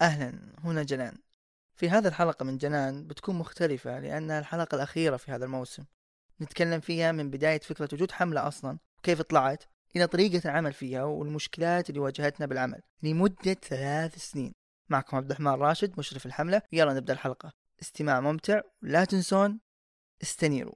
أهلا هنا جنان. في هذه الحلقة من جنان بتكون مختلفة لأنها الحلقة الأخيرة في هذا الموسم. نتكلم فيها من بداية فكرة وجود حملة أصلا وكيف طلعت إلى طريقة العمل فيها والمشكلات اللي واجهتنا بالعمل. لمدة ثلاث سنين. معكم عبد الرحمن راشد مشرف الحملة. يلا نبدأ الحلقة. استماع ممتع ولا تنسون استنيروا.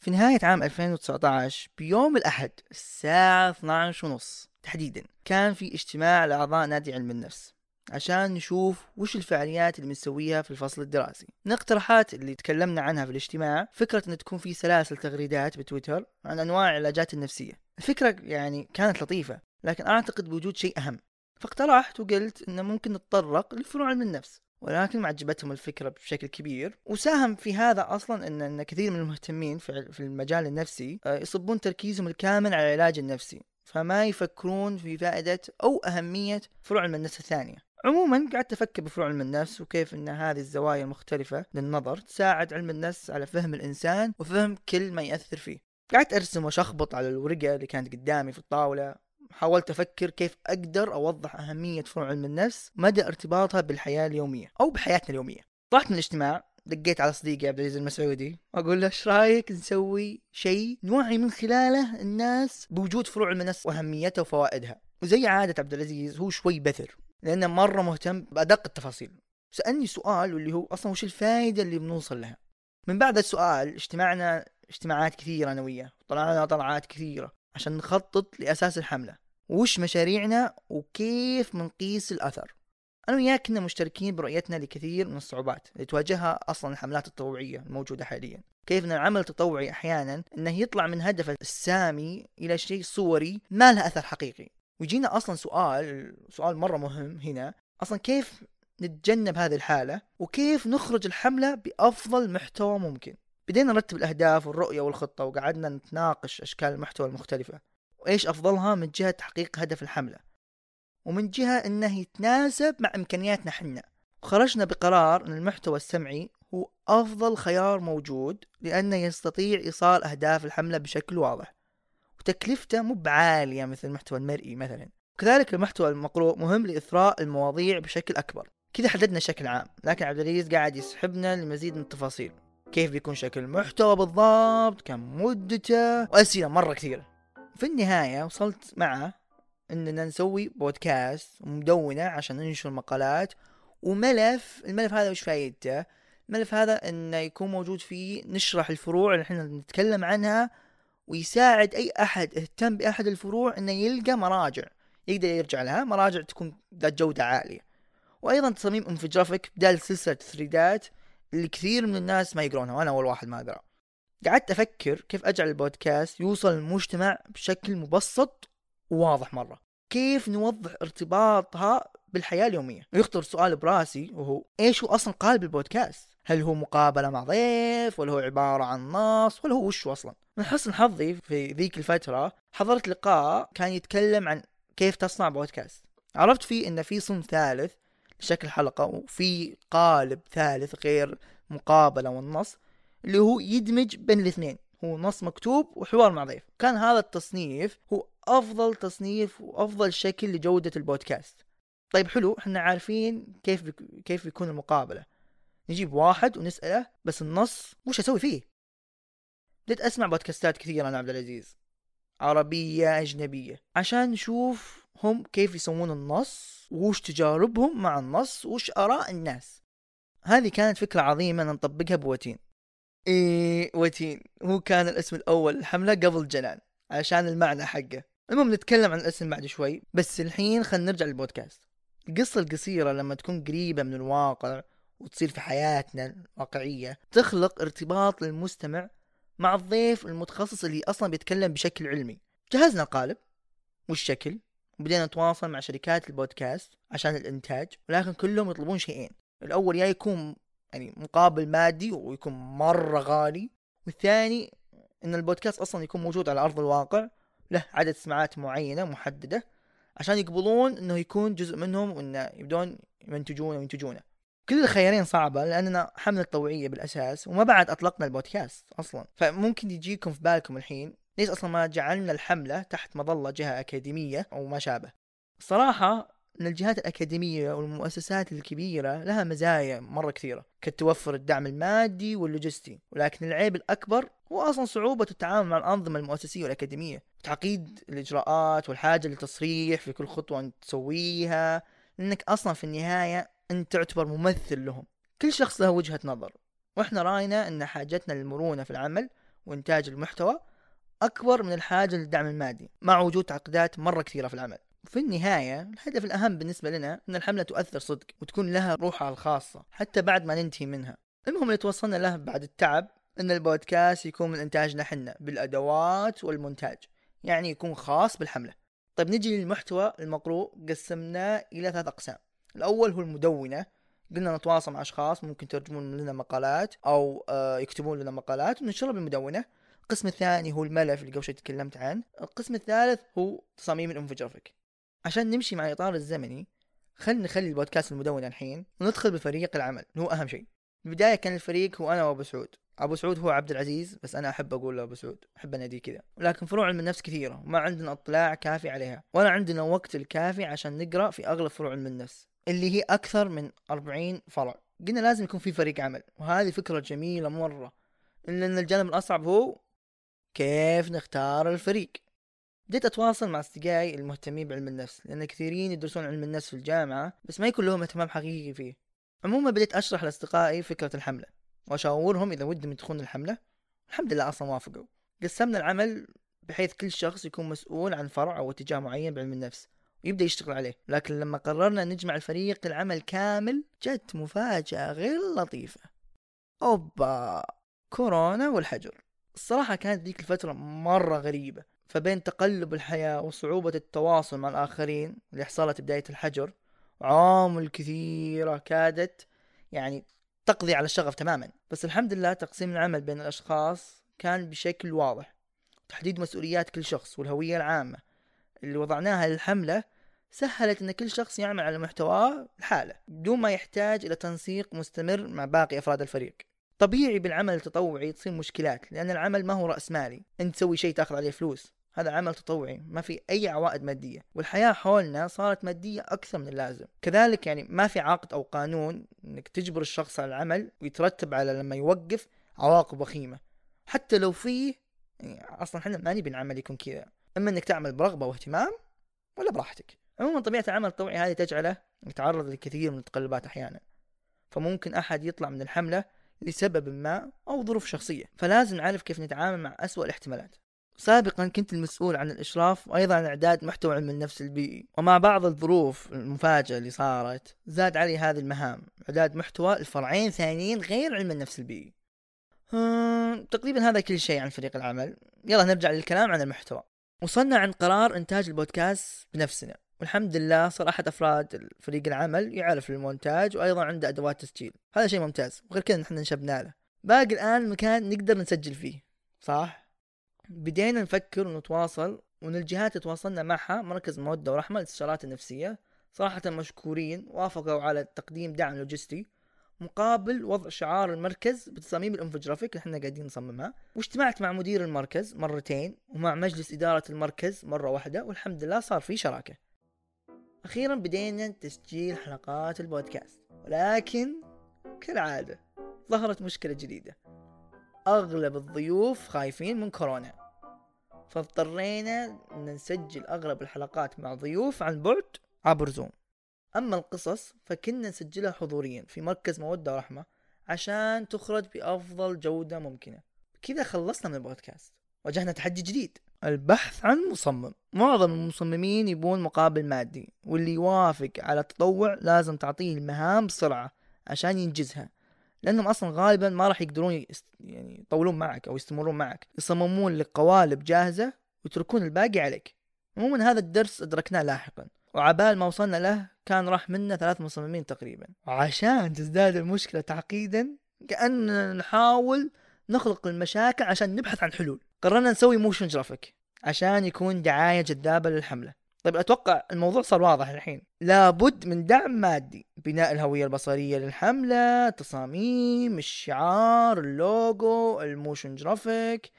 في نهاية عام 2019 بيوم الأحد الساعة 12 ونص. تحديدا. كان في اجتماع لأعضاء نادي علم النفس عشان نشوف وش الفعاليات اللي بنسويها في الفصل الدراسي. من الاقتراحات اللي تكلمنا عنها في الاجتماع فكرة إن تكون في سلاسل تغريدات بتويتر عن أنواع العلاجات النفسية. الفكرة يعني كانت لطيفة لكن أعتقد بوجود شيء أهم. فاقترحت وقلت إنه ممكن نتطرق لفروع علم النفس. ولكن ما عجبتهم الفكرة بشكل كبير. وساهم في هذا أصلا أن, أن كثير من المهتمين في المجال النفسي آه، يصبون تركيزهم الكامل على العلاج النفسي فما يفكرون في فائدة أو أهمية فروع علم النفس الثانية. عموما قعدت أفكر بفروع علم النفس وكيف إن هذه الزوايا المختلفة للنظر تساعد علم النفس على فهم الإنسان وفهم كل ما يأثر فيه. قعدت أرسم وأشخبط على الورقة اللي كانت قدامي في الطاولة. حاولت أفكر كيف أقدر أوضح أهمية فروع علم النفس مدى ارتباطها بالحياة اليومية أو بحياتنا اليومية. طلعت من الاجتماع دقيت على صديقي عبد العزيز المسعودي أقول له إيش رأيك نسوي شيء نوعي من خلاله الناس بوجود فروع علم النفس واهميتها وفوائدها؟ وزي عادة عبد العزيز هو شوي بثر لأنه مرة مهتم بأدق التفاصيل. سألني سؤال واللي هو أصلا وش الفائده اللي بنوصل لها؟ من بعد السؤال اجتمعنا اجتماعات كثيرة أنا وياه طلعنا طلعات كثيرة. عشان نخطط لأساس الحملة. وش مشاريعنا وكيف بنقيس الأثر. أنا وياه كنا مشتركين برؤيتنا لكثير من الصعوبات اللي تواجهها أصلا الحملات التطوعية الموجودة حاليا. كيف إن العمل التطوعي أحيانا إنه يطلع من هدفه السامي إلى شيء صوري ما له أثر حقيقي. ويجينا أصلا سؤال سؤال مرة مهم هنا. أصلا كيف نتجنب هذه الحالة؟ وكيف نخرج الحملة بأفضل محتوى ممكن؟ بدينا نرتب الأهداف والرؤية والخطة وقعدنا نتناقش أشكال المحتوى المختلفة. وإيش أفضلها؟ من جهة تحقيق هدف الحملة. ومن جهة إنه يتناسب مع إمكانياتنا حنا وخرجنا بقرار إن المحتوى السمعي هو أفضل خيار موجود لأنه يستطيع إيصال أهداف الحملة بشكل واضح. وتكلفته مو بعالية مثل المحتوى المرئي مثلا. كذلك المحتوى المقروء مهم لإثراء المواضيع بشكل أكبر. كذا حددنا شكل عام. لكن عبد العزيز قاعد يسحبنا لمزيد من التفاصيل. كيف بيكون شكل المحتوى بالضبط كم مدته وأسئلة مرة كثيرة. في النهاية وصلت معه إننا نسوي بودكاست ومدونة عشان ننشر مقالات وملف الملف هذا وش فايدته؟ الملف هذا إنه يكون موجود فيه نشرح الفروع اللي إحنا نتكلم عنها ويساعد أي أحد اهتم بأحد الفروع إنه يلقى مراجع. يقدر يرجع لها مراجع تكون ذات جودة عالية. وأيضا تصاميم انفجرافيك بدال سلسلة ثريدات اللي كثير من الناس ما يقرونها وأنا أول واحد ما أقرأ. قعدت أفكر كيف أجعل البودكاست يوصل للمجتمع بشكل مبسط وواضح مرة. كيف نوضح ارتباطها بالحياة اليومية؟ ويخطر سؤال براسي وهو إيش هو أصلا قالب البودكاست؟ هل هو مقابلة مع ضيف؟ ولا هو عبارة عن نص؟ ولا هو وش أصلا؟ من حسن حظي في ذيك الفترة حضرت لقاء كان يتكلم عن كيف تصنع بودكاست. عرفت فيه إن في صنف ثالث لشكل حلقة وفي قالب ثالث غير مقابلة والنص اللي هو يدمج بين الاثنين. هو نص مكتوب وحوار مع ضيف. كان هذا التصنيف هو أفضل تصنيف وأفضل شكل لجودة البودكاست. طيب حلو إحنا عارفين كيف بك... كيف بيكون المقابلة. نجيب واحد ونسأله بس النص وش أسوي فيه؟ بديت أسمع بودكاستات كثيرة أنا عبد العزيز. عربية أجنبية. عشان نشوف هم كيف يسوون النص وش تجاربهم مع النص وش آراء الناس. هذه كانت فكرة عظيمة نطبقها بوتين. إيه وتين. هو كان الاسم الأول الحملة قبل جنان عشان المعنى حقه. المهم نتكلم عن الاسم بعد شوي بس الحين خلينا نرجع للبودكاست. القصة القصيرة لما تكون قريبة من الواقع وتصير في حياتنا الواقعية تخلق ارتباط للمستمع مع الضيف المتخصص اللي أصلا بيتكلم بشكل علمي. جهزنا القالب والشكل وبدينا نتواصل مع شركات البودكاست عشان الإنتاج ولكن كلهم يطلبون شيئين. الأول يا يكون يعني مقابل مادي ويكون مرة غالي والثاني إن البودكاست أصلا يكون موجود على أرض الواقع له عدد سماعات معينة محددة عشان يقبلون إنه يكون جزء منهم وانه يبدون يمنتجونه وينتجونه. كل الخيارين صعبة لأننا حملة طوعية بالأساس وما بعد أطلقنا البودكاست أصلا. فممكن يجيكم في بالكم الحين ليش أصلا ما جعلنا الحملة تحت مظلة جهة أكاديمية أو ما شابه؟ الصراحة أن الجهات الأكاديمية والمؤسسات الكبيرة لها مزايا مرة كثيرة كتوفر الدعم المادي واللوجستي ولكن العيب الأكبر هو أصلا صعوبة التعامل مع الأنظمة المؤسسية والأكاديمية. تعقيد الإجراءات والحاجة للتصريح في كل خطوة أنت تسويها لأنك أصلا في النهاية أنت تعتبر ممثل لهم. كل شخص له وجهة نظر وإحنا رأينا أن حاجتنا للمرونة في العمل وإنتاج المحتوى أكبر من الحاجة للدعم المادي مع وجود تعقيدات مرة كثيرة في العمل. في النهاية الهدف الأهم بالنسبة لنا أن الحملة تؤثر صدق وتكون لها روحها الخاصة حتى بعد ما ننتهي منها. المهم اللي توصلنا له بعد التعب أن البودكاست يكون من إنتاجنا حنا بالأدوات والمونتاج يعني يكون خاص بالحملة. طيب نجي للمحتوى المقروء قسمناه إلى ثلاث أقسام. الأول هو المدونة. قلنا نتواصل مع أشخاص ممكن يترجمون لنا مقالات أو آه، يكتبون لنا مقالات وننشرها بالمدونة. القسم الثاني هو الملف اللي قبل شوي تكلمت عنه. القسم الثالث هو تصاميم الانفوجرافيك عشان نمشي مع الاطار الزمني خلينا نخلي البودكاست المدون الحين وندخل بفريق العمل هو أهم شيء. البداية كان الفريق هو أنا وأبو سعود. أبو سعود هو عبد العزيز بس أنا أحب أقول له ابو سعود أحب اناديه كذا. ولكن فروع علم النفس كثيرة وما عندنا اطلاع كافي عليها ولا عندنا وقت الكافي عشان نقرأ في أغلب فروع علم النفس اللي هي أكثر من 40 فرع. قلنا لازم يكون في فريق عمل وهذه فكرة جميلة مرة الا إن الجانب الأصعب هو كيف نختار الفريق. بديت أتواصل مع أصدقائي المهتمين بعلم النفس لأن كثيرين يدرسون علم النفس في الجامعة بس ما يكون لهم اهتمام حقيقي فيه. عموما بديت أشرح لأصدقائي فكرة الحملة وأشاورهم إذا ودهم يدخلون الحملة. الحمد لله أصلا وافقوا. قسمنا العمل بحيث كل شخص يكون مسؤول عن فرع أو اتجاه معين بعلم النفس ويبدأ يشتغل عليه. لكن لما قررنا نجمع الفريق العمل كامل جت مفاجأة غير لطيفة. أوبا! كورونا والحجر. الصراحة كانت ذيك الفترة مرة غريبة فبين تقلب الحياة وصعوبة التواصل مع الآخرين اللي حصلت بداية الحجر عوامل كثيرة كادت يعني تقضي على الشغف تماما. بس الحمد لله تقسيم العمل بين الأشخاص كان بشكل واضح تحديد مسؤوليات كل شخص والهوية العامة. اللي وضعناها للحملة سهلت إن كل شخص يعمل على محتواه لحاله بدون ما يحتاج إلى تنسيق مستمر مع باقي أفراد الفريق. طبيعي بالعمل التطوعي تصير مشكلات لأن العمل ما هو رأس مالي. أنت تسوي شيء تاخذ عليه فلوس. هذا عمل تطوعي ما في أي عوائد مادية. والحياة حولنا صارت مادية أكثر من اللازم. كذلك يعني ما في عقد أو قانون إنك تجبر الشخص على العمل ويترتب على لما يوقف عواقب وخيمة. حتى لو فيه يعني أصلا إحنا ما نبي العمل يكون كذا. أما إنك تعمل برغبة واهتمام ولا براحتك. عموما طبيعة العمل التطوعي هذه تجعله يتعرض لكثير من التقلبات أحيانا. فممكن أحد يطلع من الحملة لسبب ما أو ظروف شخصية. فلازم نعرف كيف نتعامل مع أسوأ الاحتمالات. سابقا كنت المسؤول عن الإشراف وأيضا عن إعداد محتوى علم النفس البيئي ومع بعض الظروف المفاجئة اللي صارت زاد علي هذه المهام. إعداد محتوى الفرعين ثانيين غير علم النفس البيئي تقريبا هذا كل شيء عن فريق العمل. يلا نرجع للكلام عن المحتوى. وصلنا عن قرار إنتاج البودكاست بنفسنا. والحمد لله صار احد أفراد فريق العمل يعرف المونتاج وأيضا عنده أدوات تسجيل. هذا شيء ممتاز وغير كذا نحن نشبنا له. باقي الآن مكان نقدر نسجل فيه. صح؟ بدينا نفكر ونتواصل ومن الجهات تواصلنا معها مركز مودة ورحمة للاستشارات النفسية صراحة مشكورين وافقوا على تقديم دعم لوجستي مقابل وضع شعار المركز بتصاميم الانفوجرافيك اللي إحنا قاعدين نصممها. واجتمعت مع مدير المركز مرتين ومع مجلس إدارة المركز مرة واحدة والحمد لله صار في شراكة. أخيرا بدينا تسجيل حلقات البودكاست ولكن كالعادة ظهرت مشكلة جديدة. أغلب الضيوف خايفين من كورونا فاضطرينا أن نسجل أغلب الحلقات مع ضيوف عن بعد عبر زوم أما القصص فكنا نسجلها حضوريا في مركز مودة ورحمة عشان تخرج بأفضل جودة ممكنة. كذا خلصنا من البودكاست واجهنا تحدي جديد. البحث عن مصمم. معظم المصممين يبون مقابل مادي واللي يوافق على التطوع لازم تعطيه المهام بسرعة عشان ينجزها. لأنهم أصلا غالبا ما راح يقدرون يست... يعني يطولون معك أو يستمرون معك. يصممون لك قوالب جاهزة ويتركون الباقي عليك. عموما هذا الدرس أدركناه لاحقا وعبال ما وصلنا له كان راح منا ثلاث مصممين تقريبا. وعشان تزداد المشكلة تعقيدا كأننا نحاول نخلق المشاكل عشان نبحث عن حلول. قررنا نسوي motion graphic عشان يكون دعاية جذابة للحملة. طيب أتوقع الموضوع صار واضح الحين. لابد من دعم مادي بناء الهوية البصرية للحملة تصاميم الشعار ال logo ال motion graphic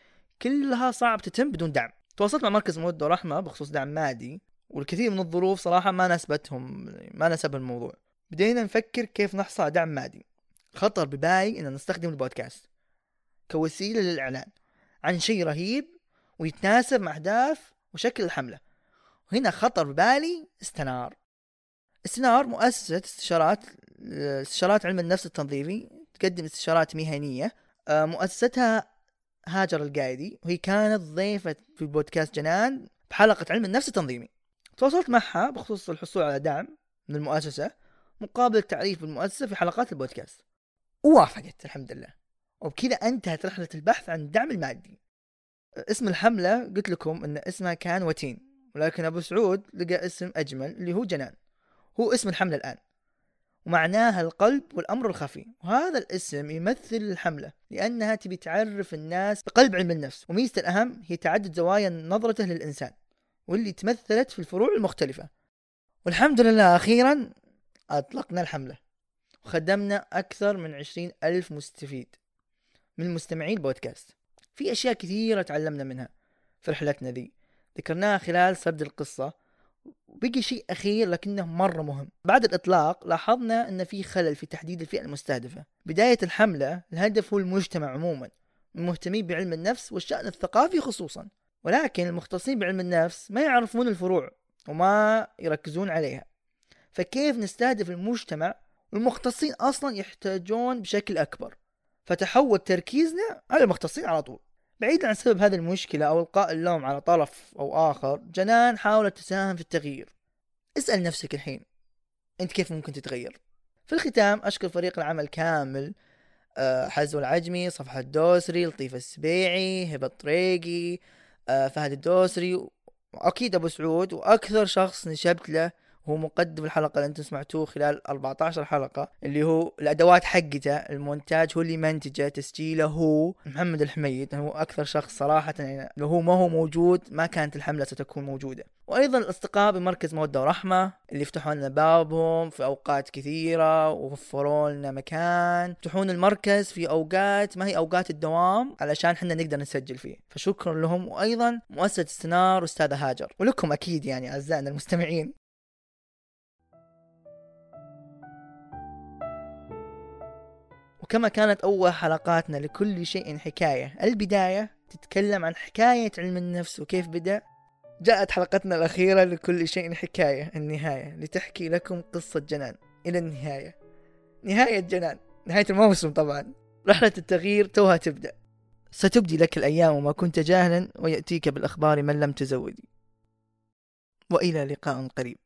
كلها صعب تتم بدون دعم. تواصلت مع مركز مودة ورحمة بخصوص دعم مادي والكثير من الظروف صراحة ما ناسبتهم ما ناسب الموضوع. بدينا نفكر كيف نحصل على دعم مادي. خطر ببالي إن نستخدم البودكاست كوسيلة للإعلان. عن شيء رهيب ويتناسب مع أهداف وشكل الحملة. وهنا خطر ببالي استنار. استنار مؤسسة استشارات استشارات علم النفس التنظيمي تقدم استشارات مهنية. آه، مؤسستها هاجر القايدي وهي كانت ضيفة في بودكاست جنان بحلقة علم النفس التنظيمي. تواصلت معها بخصوص الحصول على دعم من المؤسسة مقابل التعريف بالمؤسسة في حلقات البودكاست. ووافقت الحمد لله. وبكذا انتهت رحلة البحث عن الدعم المادي. اسم الحملة قلت لكم إن اسمها كان وتين ولكن أبو سعود لقى اسم أجمل اللي هو جنان. هو اسم الحملة الآن. ومعناها القلب والأمر الخفي. وهذا الاسم يمثل الحملة لأنها تبي تعرف الناس بقلب علم النفس. وميزته الأهم هي تعدد زوايا نظرته للإنسان واللي تمثلت في الفروع المختلفة. والحمد لله أخيرا أطلقنا الحملة وخدمنا أكثر من عشرين ألف مستفيد. من مستمعي البودكاست. في أشياء كثيرة تعلمنا منها في رحلتنا ذي. ذكرناها خلال سرد القصة. وبقي شيء أخير لكنه مرة مهم. بعد الإطلاق لاحظنا أن في خلل في تحديد الفئة المستهدفة. بداية الحملة الهدف هو المجتمع عموما المهتمين بعلم النفس والشأن الثقافي خصوصا. ولكن المختصين بعلم النفس ما يعرفون الفروع وما يركزون عليها. فكيف نستهدف المجتمع والمختصين أصلا يحتاجون بشكل أكبر؟ فتحول تركيزنا على المختصين على طول. بعيدا عن سبب هذه المشكلة أو إلقاء اللوم على طرف أو آخر جنان حاولت تساهم في التغيير. اسأل نفسك الحين أنت كيف ممكن تتغير؟ في الختام أشكر فريق العمل كامل آه، حزو العجمي صفحة الدوسري لطيف السبيعي هبة طريقي آه، فهد الدوسري وأكيد أبو سعود وأكثر شخص نشبت له هو مقدم الحلقة اللي أنتم سمعتوه خلال 14 حلقة اللي هو الأدوات حقته المونتاج هو اللي منتجه تسجيله هو محمد الحميد هو أكثر شخص صراحة يعني لو هو ما هو موجود ما كانت الحملة ستكون موجودة. وأيضا الأصدقاء بمركز مودة ورحمة اللي يفتحون لنا بابهم في أوقات كثيرة ووفروا لنا مكان. يفتحون المركز في أوقات ما هي أوقات الدوام علشان إحنا نقدر نسجل فيه. فشكرا لهم. وأيضا مؤسسة استنار واستاذة هاجر. ولكم أكيد يعني أعزائنا المستمعين. وكما كانت أول حلقاتنا لكل شيء حكاية. البداية تتكلم عن حكاية علم النفس وكيف بدأ. جاءت حلقتنا الأخيرة لكل شيء حكاية النهاية لتحكي لكم قصة جنان. إلى النهاية. نهاية جنان. نهاية الموسم طبعا. رحلة التغيير توها تبدأ. ستبدي لك الأيام وما كنت جاهلا ويأتيك بالأخبار من لم تزودي. وإلى لقاء قريب.